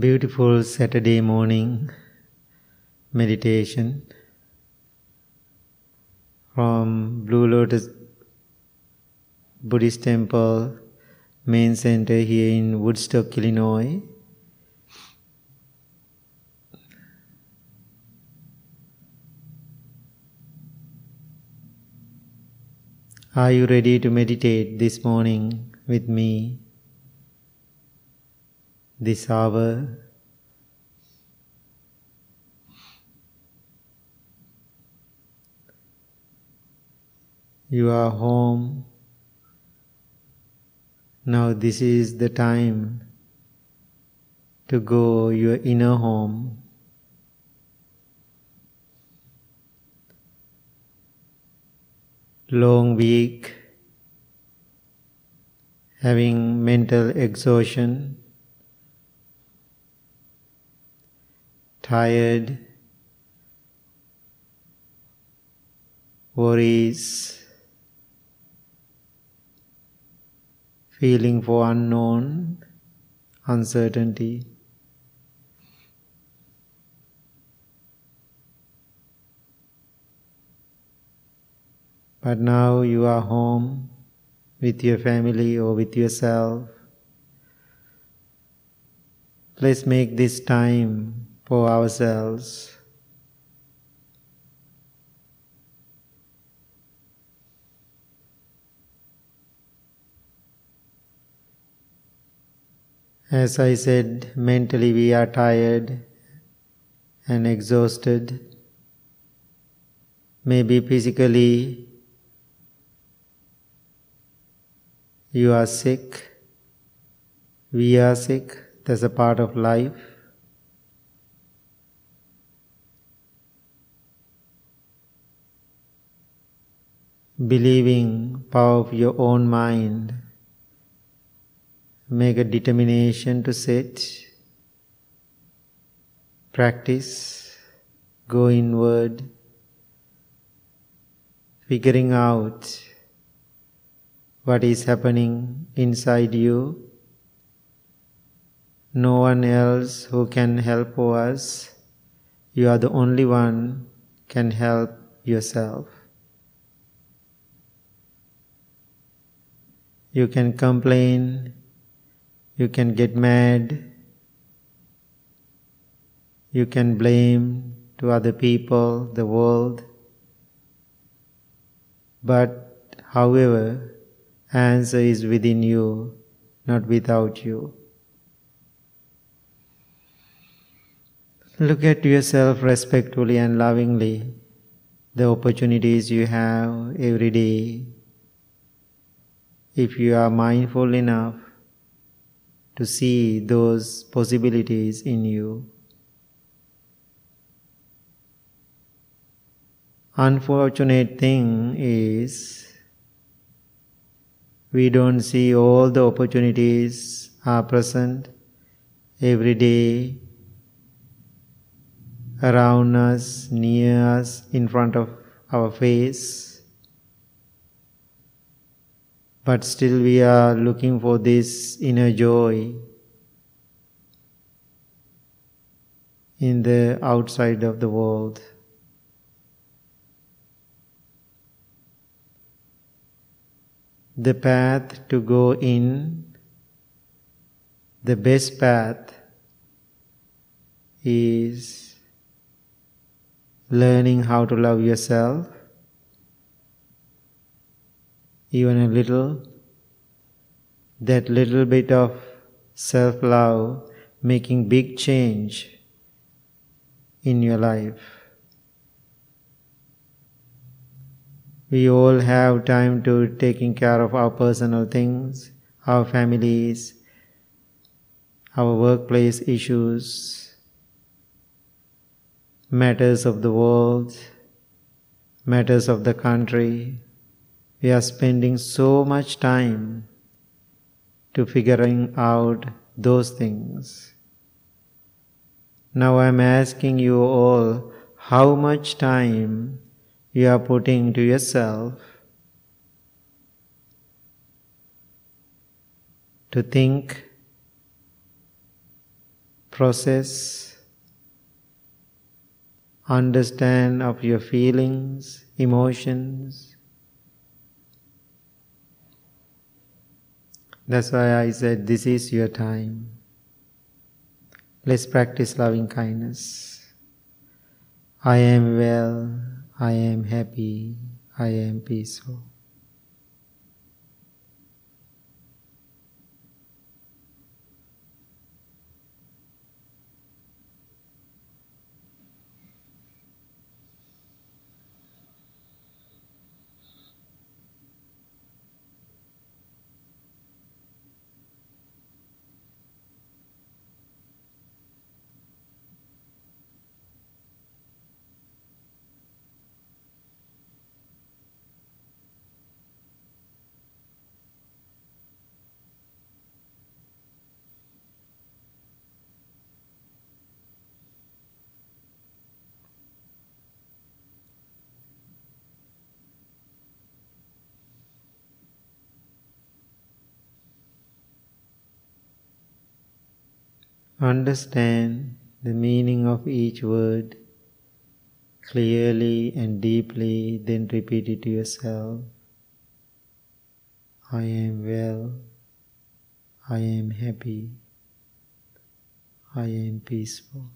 Beautiful Saturday morning meditation from Blue Lotus Buddhist Temple main center here in Woodstock, Illinois. Are you ready to meditate this morning with me? This hour, you are home. Now, this is the time to go your inner home. long week, having mental exhaustion, tired, worries, feeling for unknown, uncertainty. But now you are home with your family or with yourself. Let's make this time for ourselves. As I said, mentally we are tired and exhausted. Maybe physically You are sick. We are sick. That's a part of life. Believing power of your own mind. Make a determination to sit. Practice. Go inward. Figuring out what is happening inside you. No one else who can help us. You are the only one can help yourself. You can complain, you can get mad, you can blame to other people, the world. But however, answer is within you, not without you. Look at yourself respectfully and lovingly, the opportunities you have every day. If you are mindful enough to see those possibilities in you. Unfortunate thing is we don't see all the opportunities are present every day around us, near us, in front of our face. But still, we are looking for this inner joy in the outside of the world. the path to go in, the best path is learning how to love yourself, even a little. That little bit of self love making big change in your life. We all have time to taking care of our personal things, our families, our workplace issues, matters of the world, matters of the country. We are spending so much time to figuring out those things. Now I'm asking you all how much time you are putting to yourself to think process, understand of your feelings, emotions. That's why I said this is your time. Let's practice loving kindness. I am well, I am happy, I am peaceful. Understand the meaning of each word clearly and deeply, then repeat it to yourself. I am well, I am happy, I am peaceful.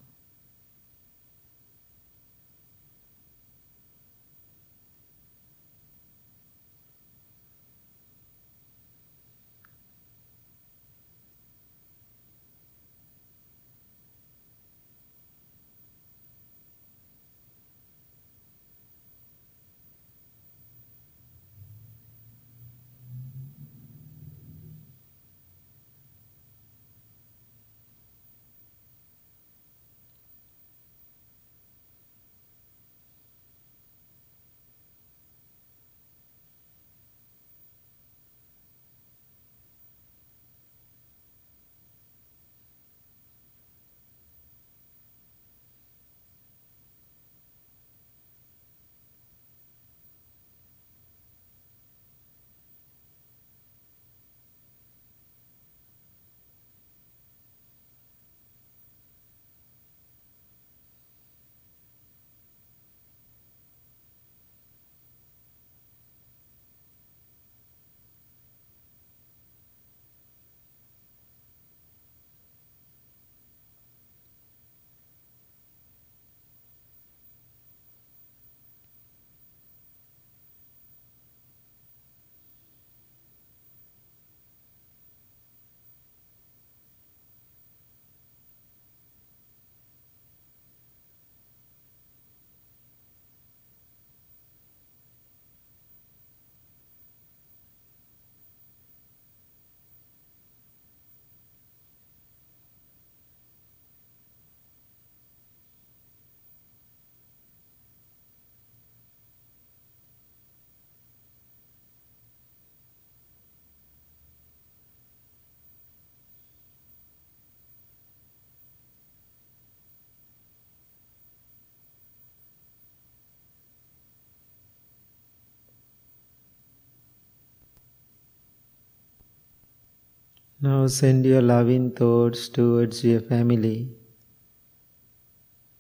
Now send your loving thoughts towards your family.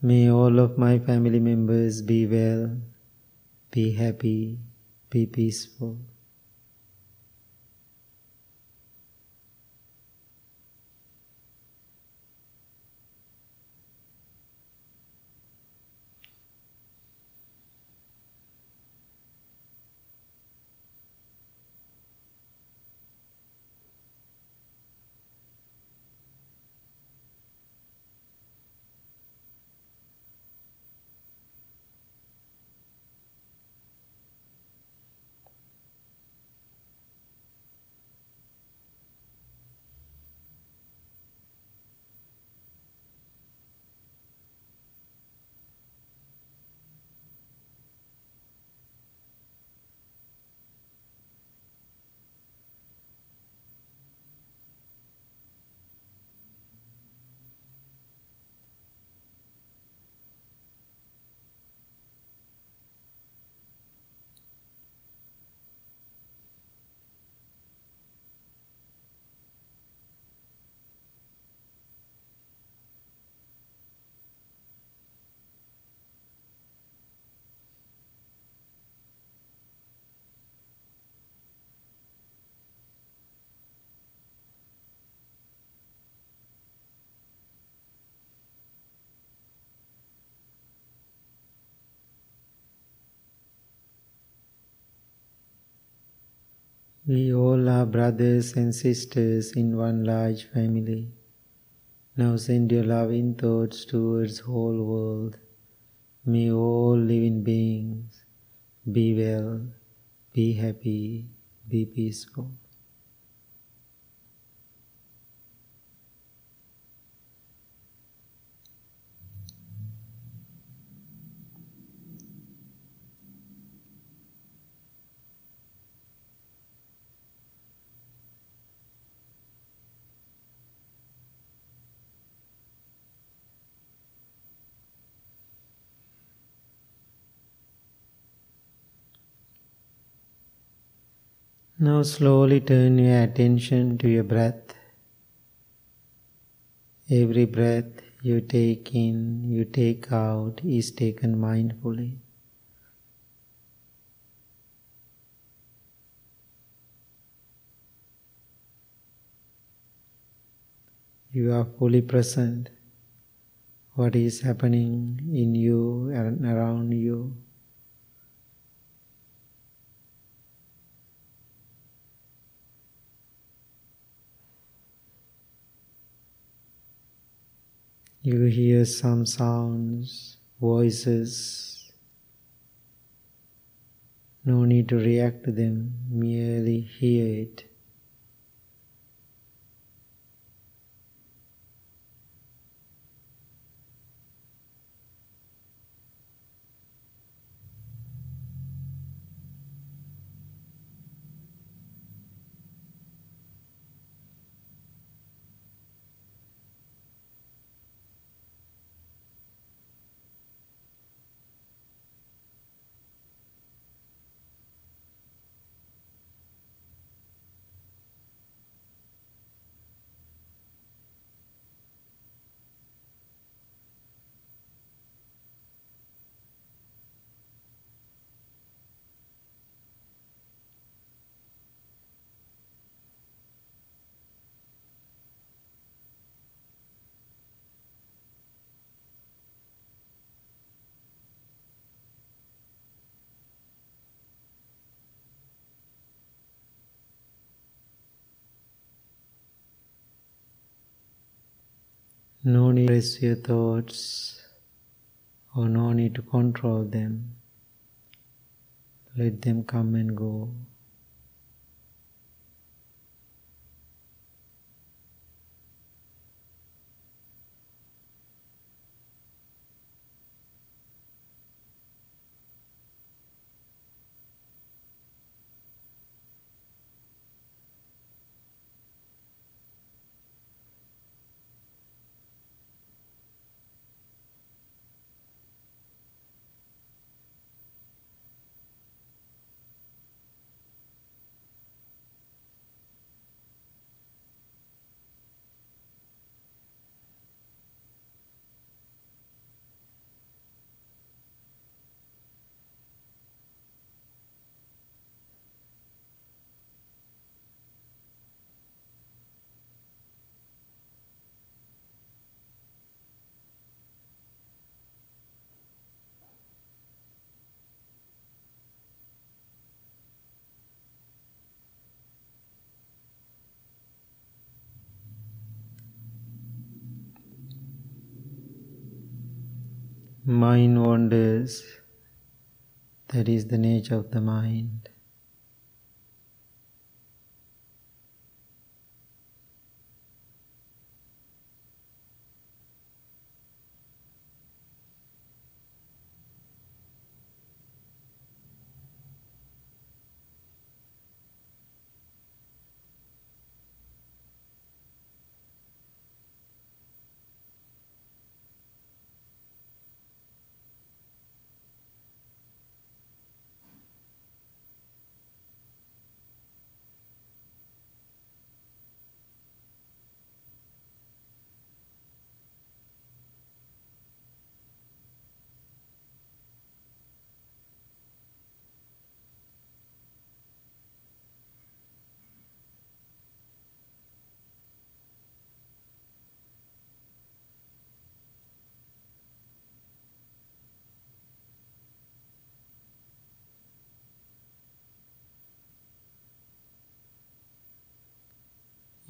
May all of my family members be well, be happy, be peaceful. We all are brothers and sisters in one large family. Now send your loving thoughts towards whole world. May all living beings be well, be happy, be peaceful. Now slowly turn your attention to your breath. Every breath you take in, you take out is taken mindfully. You are fully present. What is happening in you and around you. You hear some sounds, voices. No need to react to them, merely hear it. No need to press your thoughts or no need to control them. Let them come and go. Mind wanders. That is the nature of the mind.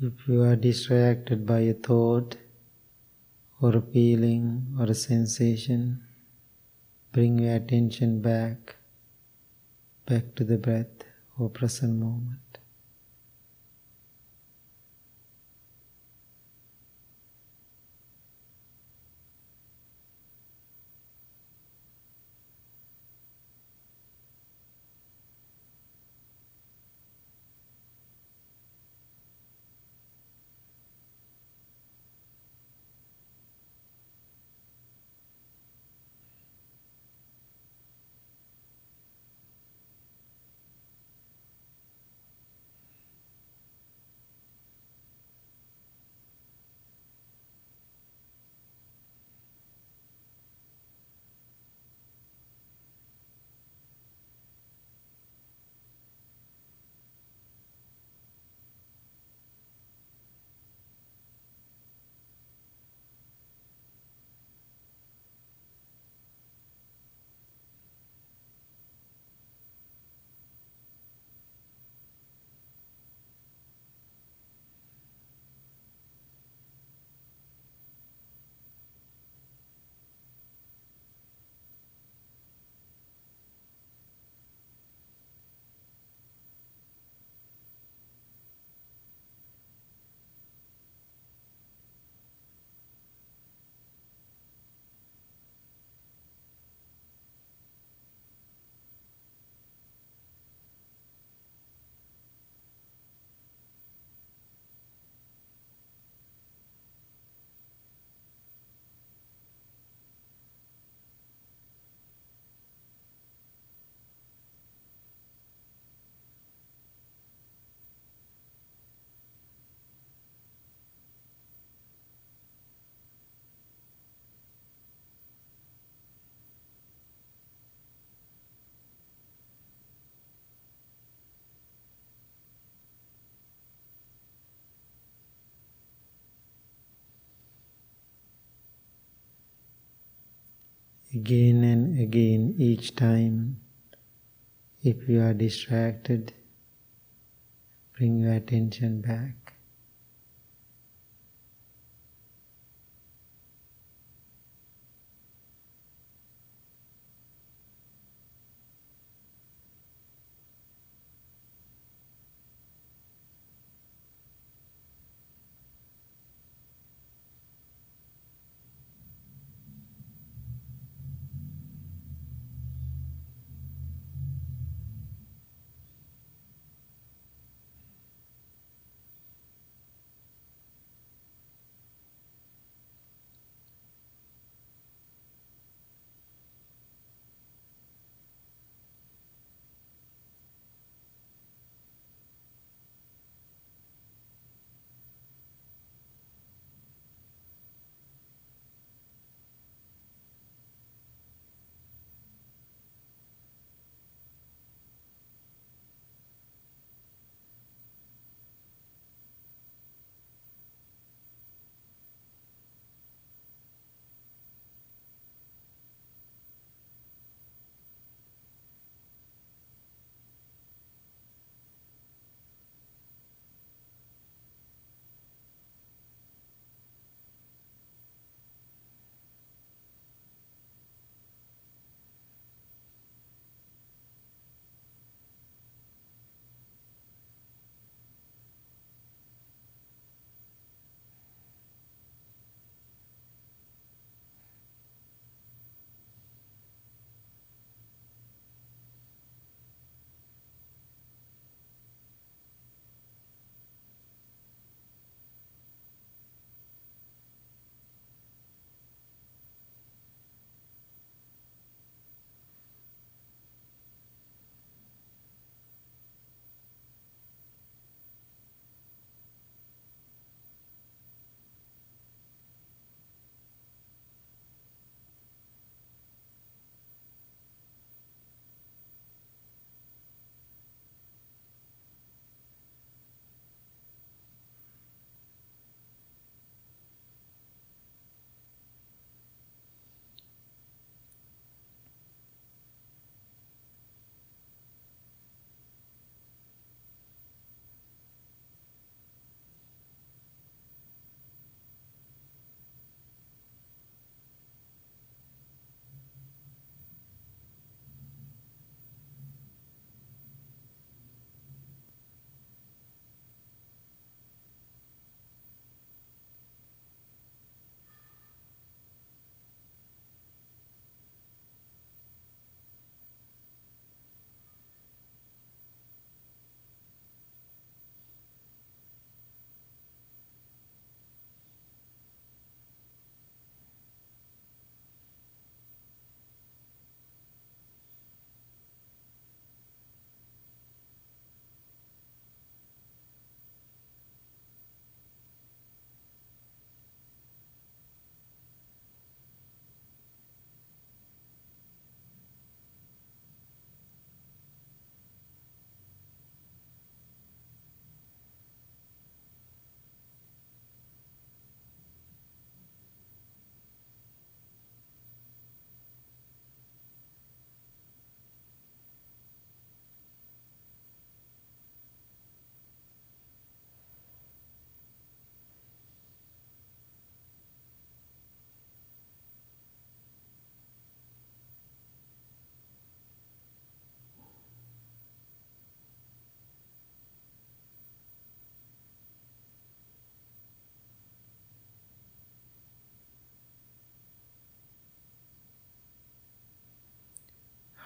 If you are distracted by a thought or a feeling or a sensation, bring your attention back, back to the breath or present moment. Again and again each time. If you are distracted, bring your attention back.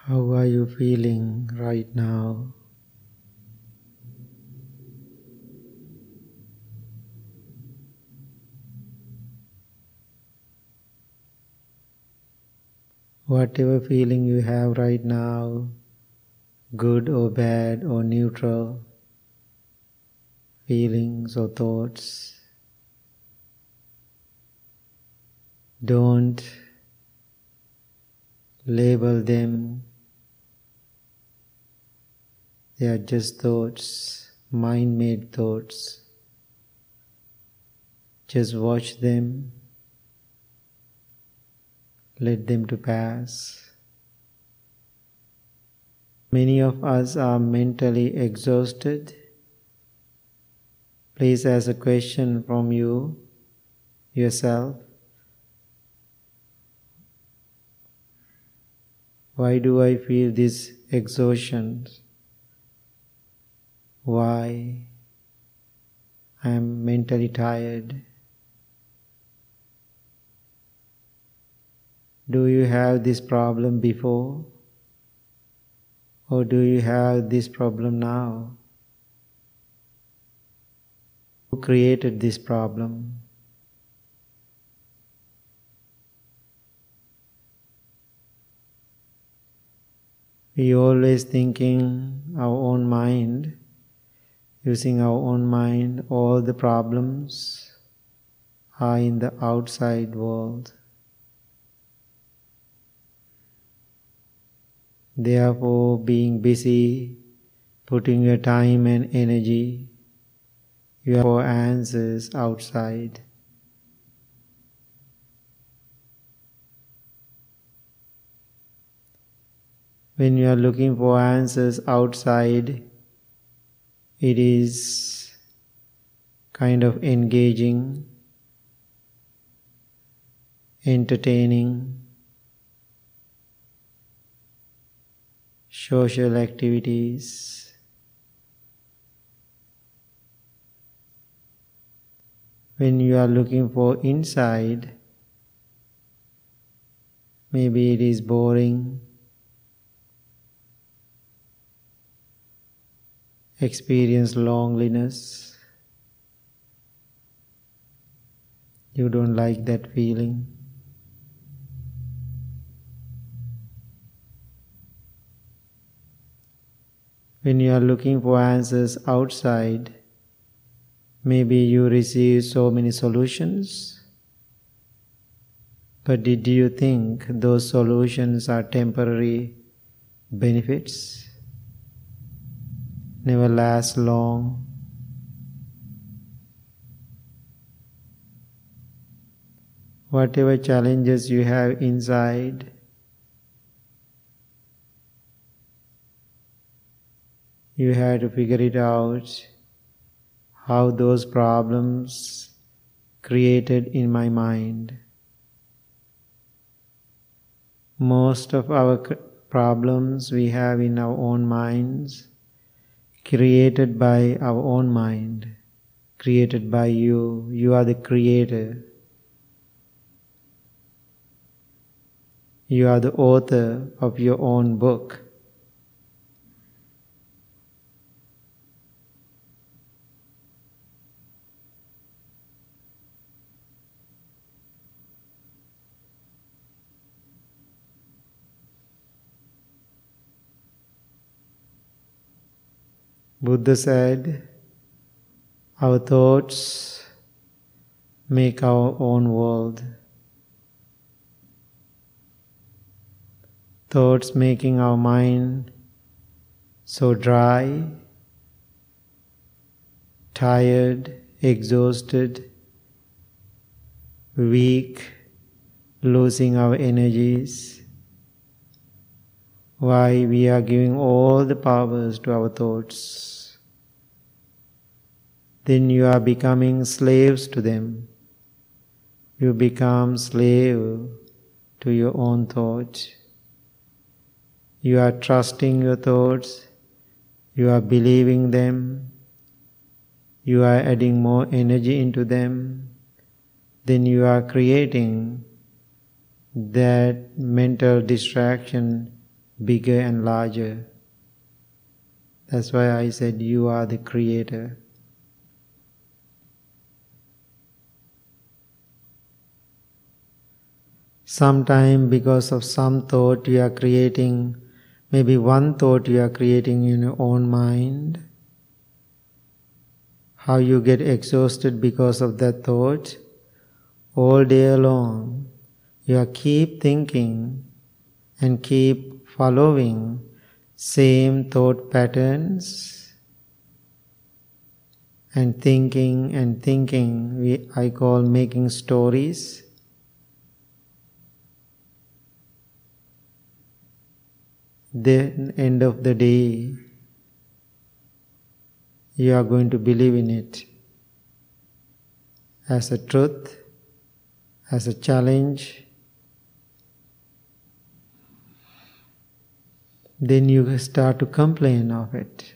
How are you feeling right now? Whatever feeling you have right now, good or bad or neutral, feelings or thoughts, don't label them. They are just thoughts, mind made thoughts. Just watch them let them to pass. Many of us are mentally exhausted. Please ask a question from you, yourself. Why do I feel this exhaustion? Why I am mentally tired? Do you have this problem before? Or do you have this problem now? Who created this problem? We always thinking our own mind, using our own mind, all the problems are in the outside world. Therefore, being busy, putting your time and energy, you have for answers outside. When you are looking for answers outside, it is kind of engaging, entertaining, social activities. When you are looking for inside, maybe it is boring, experience loneliness. You don't like that feeling. When you are looking for answers outside, maybe you receive so many solutions. But did you think those solutions are temporary benefits? Never last long. Whatever challenges you have inside, you have to figure it out how those problems created in my mind. Most of our problems we have in our own minds, created by our own mind, created by you. You are the creator. You are the author of your own book. Buddha said, Our thoughts make our own world. Thoughts making our mind so dry, tired, exhausted, weak, losing our energies. Why we are giving all the powers to our thoughts then you are becoming slaves to them. You become slave to your own thoughts. You are trusting your thoughts. You are believing them. You are adding more energy into them. Then you are creating that mental distraction bigger and larger. That's why I said you are the creator. Sometime because of some thought you are creating, maybe one thought you are creating in your own mind, how you get exhausted because of that thought? All day long. You are keep thinking and keep following same thought patterns. And thinking and thinking we, I call making stories the end of the day you are going to believe in it as a truth as a challenge then you start to complain of it.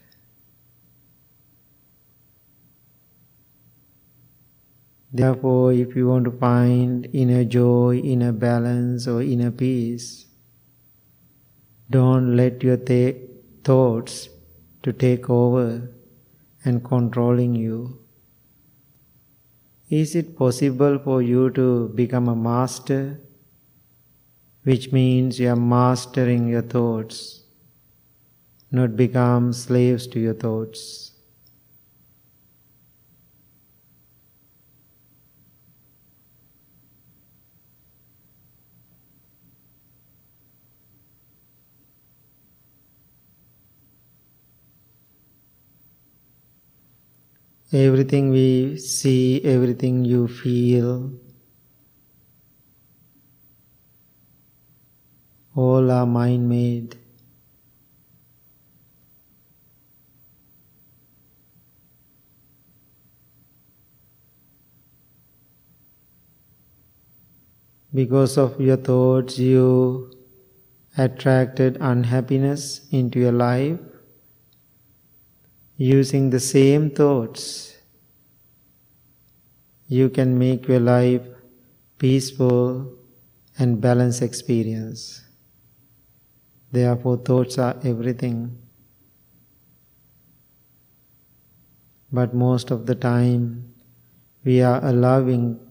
Therefore, if you want to find inner joy, inner balance, or inner peace, don't let your th- thoughts to take over and controlling you. Is it possible for you to become a master? Which means you are mastering your thoughts not become slaves to your thoughts. Everything we see, everything you feel, all are mind made. Because of your thoughts, you attracted unhappiness into your life. Using the same thoughts, you can make your life peaceful and balanced experience. Therefore, thoughts are everything. But most of the time, we are allowing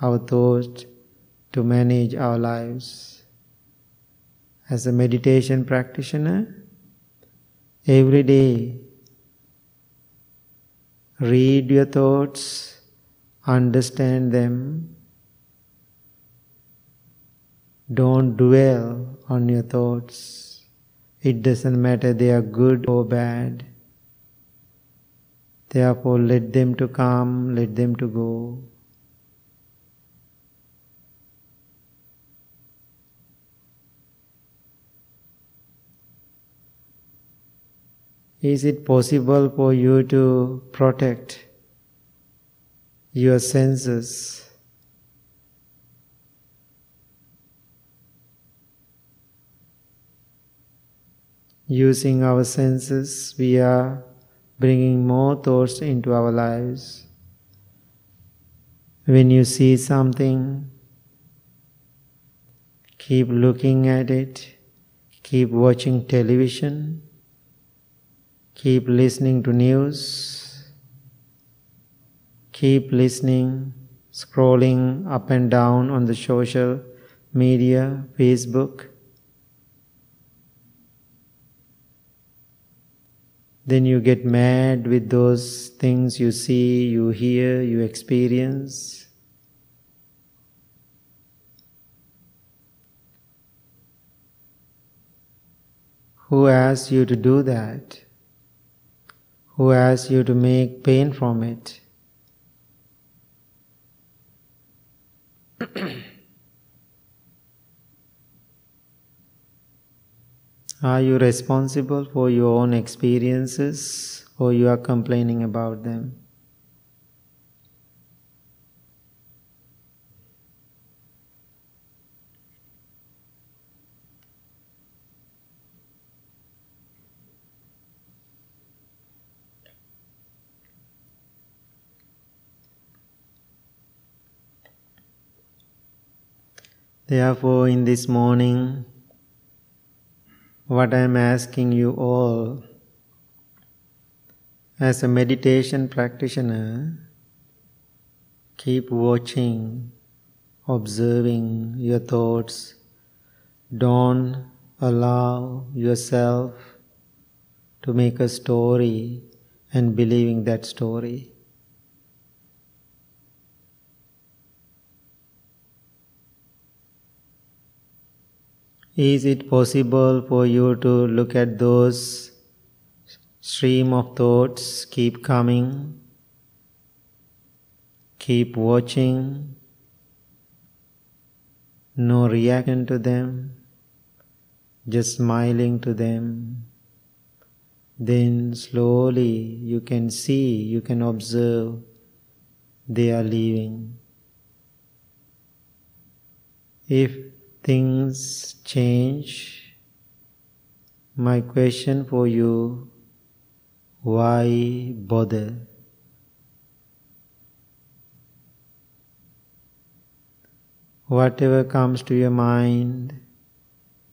our thoughts to manage our lives. As a meditation practitioner, every day read your thoughts, understand them. Don't dwell on your thoughts. It doesn't matter they are good or bad. Therefore, let them to come, let them to go. Is it possible for you to protect your senses? Using our senses, we are bringing more thoughts into our lives. When you see something, keep looking at it, keep watching television Keep listening to news. Keep listening, scrolling up and down on the social media, Facebook. Then you get mad with those things you see, you hear, you experience. Who asked you to do that? Who asks you to make pain from it. are you responsible for your own experiences or you are complaining about them? Therefore, in this morning, what I am asking you all as a meditation practitioner, keep watching, observing your thoughts. Don't allow yourself to make a story and believing that story. Is it possible for you to look at those stream of thoughts keep coming? Keep watching. No reaction to them. Just smiling to them. Then slowly you can see, you can observe they are leaving. If things change. My question for you why bother? Whatever comes to your mind,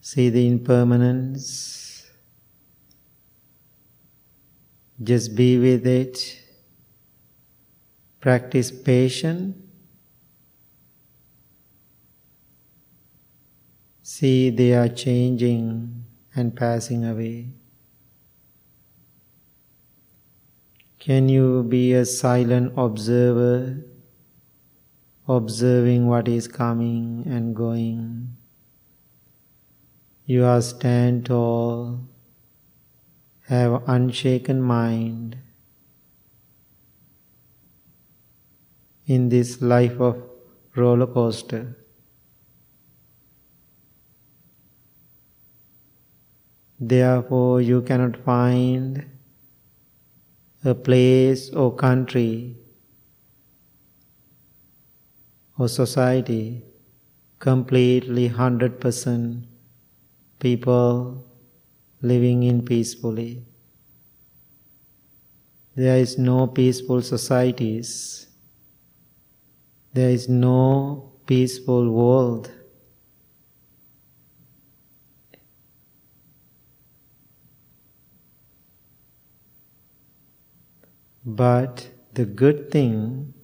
see the impermanence, just be with it, practice patience See, they are changing and passing away. Can you be a silent observer, observing what is coming and going? You are stand tall, have unshaken mind. In this life of roller coaster. Therefore, you cannot find a place or country or society completely 100% people living in peacefully. There is no peaceful societies. There is no peaceful world. But the good thing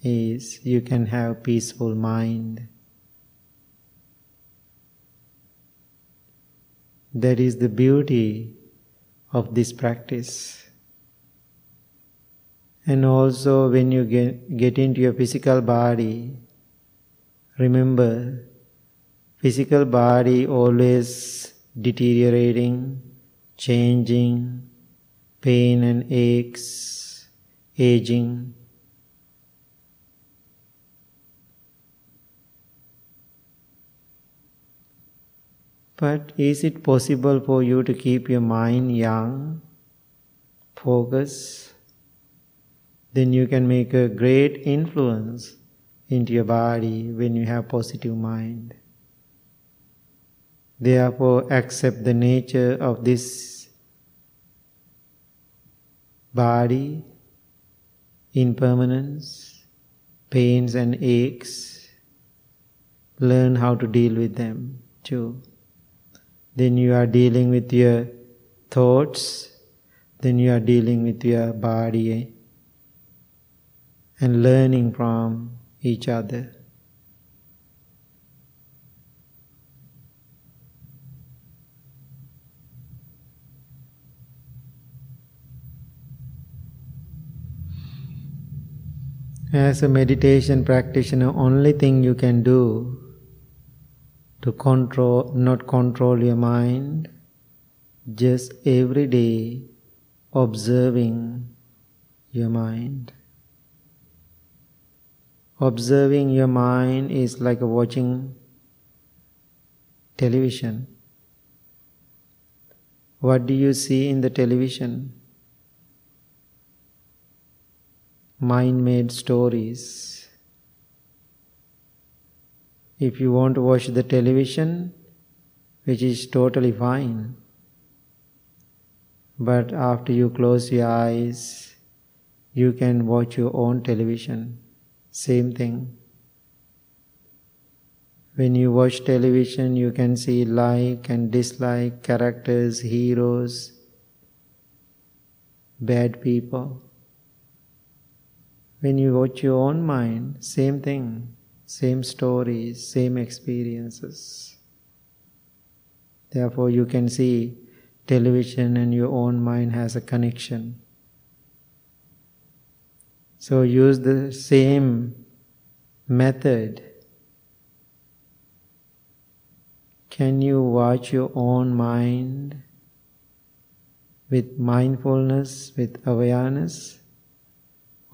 is you can have peaceful mind. That is the beauty of this practice. And also, when you get, get into your physical body, remember, physical body always deteriorating, changing, pain and aches, aging. But is it possible for you to keep your mind young, focus? Then you can make a great influence into your body when you have positive mind. Therefore, accept the nature of this body, impermanence, pains and aches, learn how to deal with them too. Then you are dealing with your thoughts, then you are dealing with your body and learning from each other. As a meditation practitioner, only thing you can do to control, not control your mind, just every day observing your mind. Observing your mind is like watching television. What do you see in the television? Mind made stories. If you want to watch the television, which is totally fine, but after you close your eyes, you can watch your own television. Same thing. When you watch television, you can see like and dislike characters, heroes, bad people. When you watch your own mind, same thing, same stories, same experiences. Therefore, you can see television and your own mind has a connection. So, use the same method Can you watch your own mind with mindfulness, with awareness?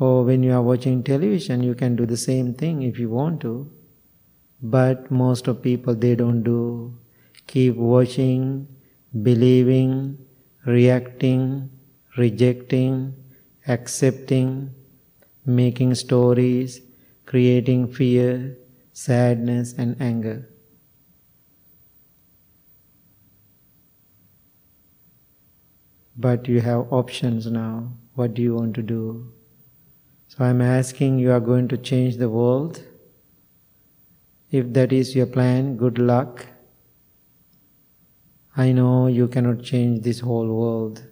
Or when you are watching television, you can do the same thing if you want to. But most of people they don't do. Keep watching, believing, reacting, rejecting, accepting, making stories, creating fear, sadness, and anger. but you have options now. What do you want to do? So I'm asking you are going to change the world. If that is your plan, good luck. I know you cannot change this whole world.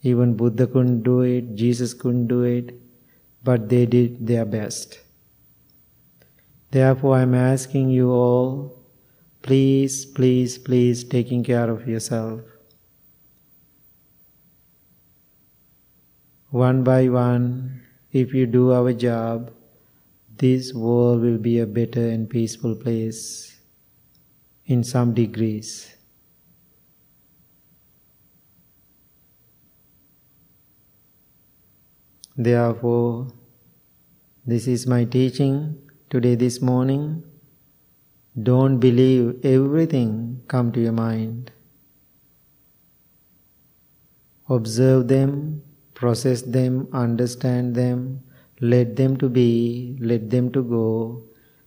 Even Buddha couldn't do it, Jesus couldn't do it, but they did their best. Therefore, I'm asking you all, please, please, please taking care of yourself. One by one, if you do our job, this world will be a better and peaceful place in some degrees. Therefore, this is my teaching today, this morning. Don't believe everything come to your mind. Observe them process them, understand them, let them to be, let them to go,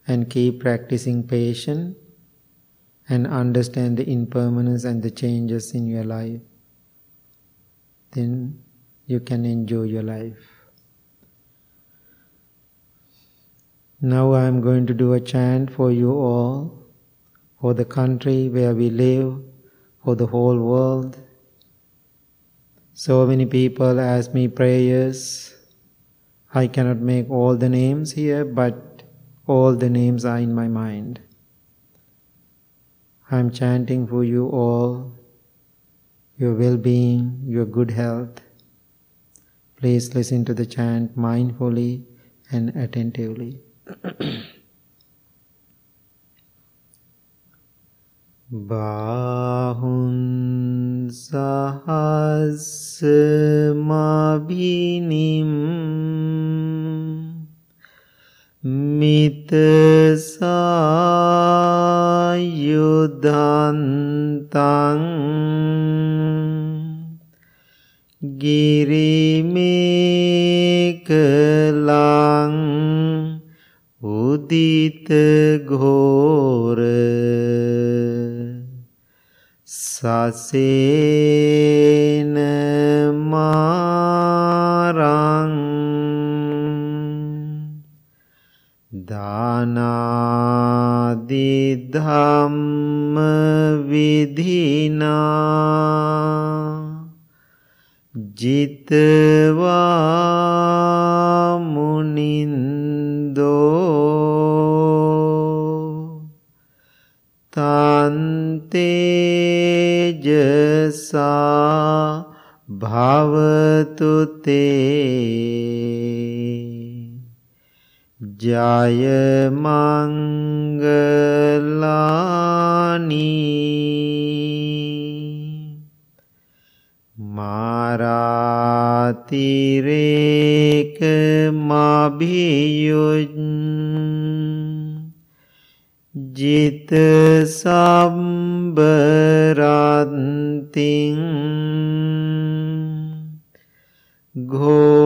and keep practicing patience and understand the impermanence and the changes in your life. Then you can enjoy your life. Now I am going to do a chant for you all, for the country where we live, for the whole world so many people ask me prayers. I cannot make all the names here, but all the names are in my mind. I'm chanting for you all, your well being, your good health. Please listen to the chant mindfully and attentively. Bahun. සහස්සමබිනිම් මිතසායුදන්තං ගිරිමේ කලං Uditha ගෝ සසේන මාරං දානාදි ධම්ම විධිනා ජිතවා තේජසා භවතු තේ ජය මංගලානි මාරාතිරේක මභියුජ් ජිත සම්බරත්තිං ගෝරම්පනාලවක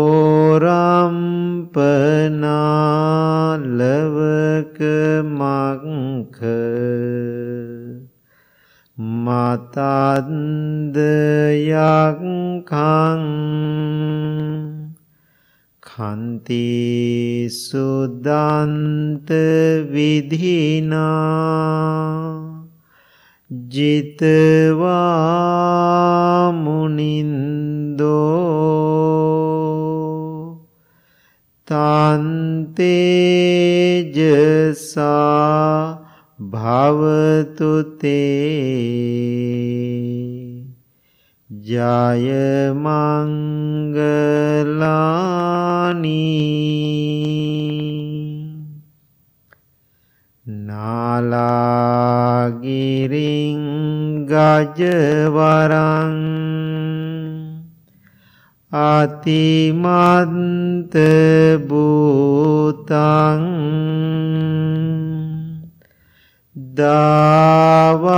මක්ක මතන්දයක්කං හන්ති සුදන්ත විධිනා ජිතවා මුනින්දෝ තන්තේජසා භවතුතේ ජය මංගලානී. නාලාගිරින් ගජවරං අතිමන්ත භූතං දාවංගිචංක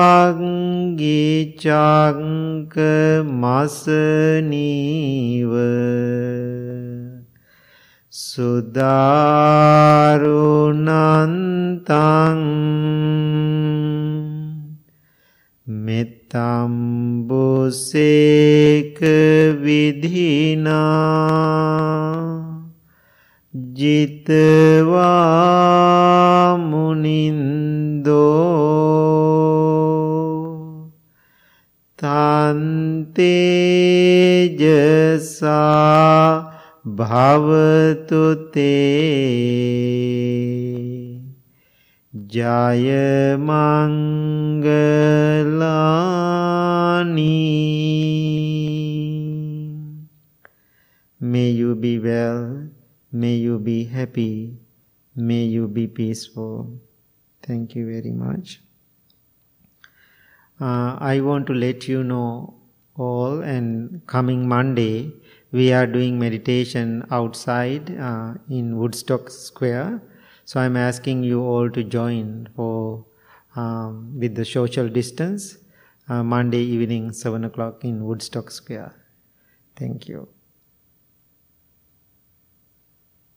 මසනීව සුදාරුණන්තං මෙත්තම්බුසේක විධිනා ජිතවා මුනින්දෝ दो तान्तेजसा भवतु ते जय मङ्गलानि May you be well, may you be happy, may you be peaceful. Thank you very much. Uh, I want to let you know all, and coming Monday, we are doing meditation outside uh, in Woodstock Square. So I'm asking you all to join for um, with the social distance uh, Monday evening, seven o'clock in Woodstock Square. Thank you.